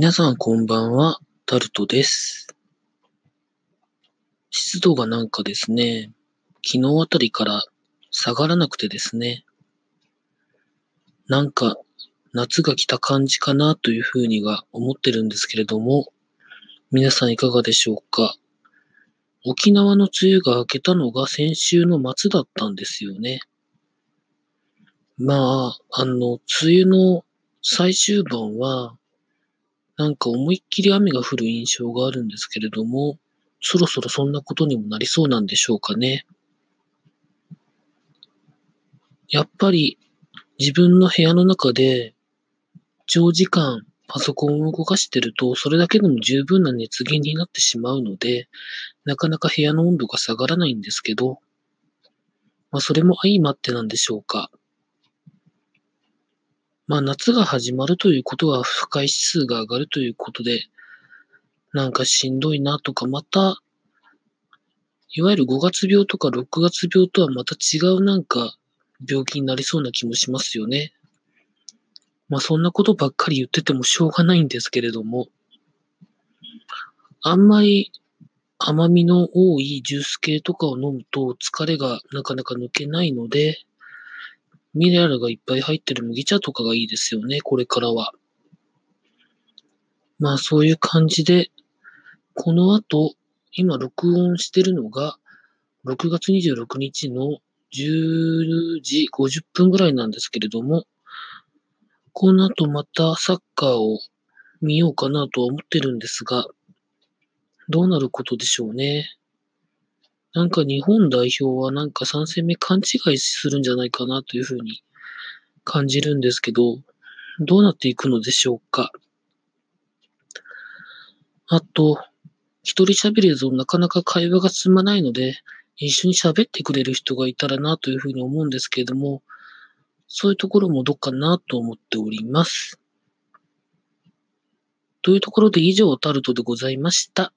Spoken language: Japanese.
皆さんこんばんは、タルトです。湿度がなんかですね、昨日あたりから下がらなくてですね、なんか夏が来た感じかなというふうには思ってるんですけれども、皆さんいかがでしょうか？沖縄の梅雨が明けたのが先週の末だったんですよね。まあ、あの、梅雨の最終盤は、なんか思いっきり雨が降る印象があるんですけれども、そろそろそんなことにもなりそうなんでしょうかね。やっぱり自分の部屋の中で長時間パソコンを動かしてると、それだけでも十分な熱源になってしまうので、なかなか部屋の温度が下がらないんですけど、まあそれも相まってなんでしょうか。まあ夏が始まるということは不快指数が上がるということで、なんかしんどいなとか、また、いわゆる5月病とか6月病とはまた違うなんか病気になりそうな気もしますよね。まあそんなことばっかり言っててもしょうがないんですけれども、あんまり甘みの多いジュース系とかを飲むと疲れがなかなか抜けないので、ミネラルがいっぱい入ってる麦茶とかがいいですよね、これからは。まあそういう感じで、この後、今録音してるのが、6月26日の10時50分ぐらいなんですけれども、この後またサッカーを見ようかなとは思ってるんですが、どうなることでしょうね。なんか日本代表はなんか3戦目勘違いするんじゃないかなというふうに感じるんですけど、どうなっていくのでしょうか。あと、一人喋りだとなかなか会話が進まないので、一緒に喋ってくれる人がいたらなというふうに思うんですけれども、そういうところもどっかなと思っております。というところで以上タルトでございました。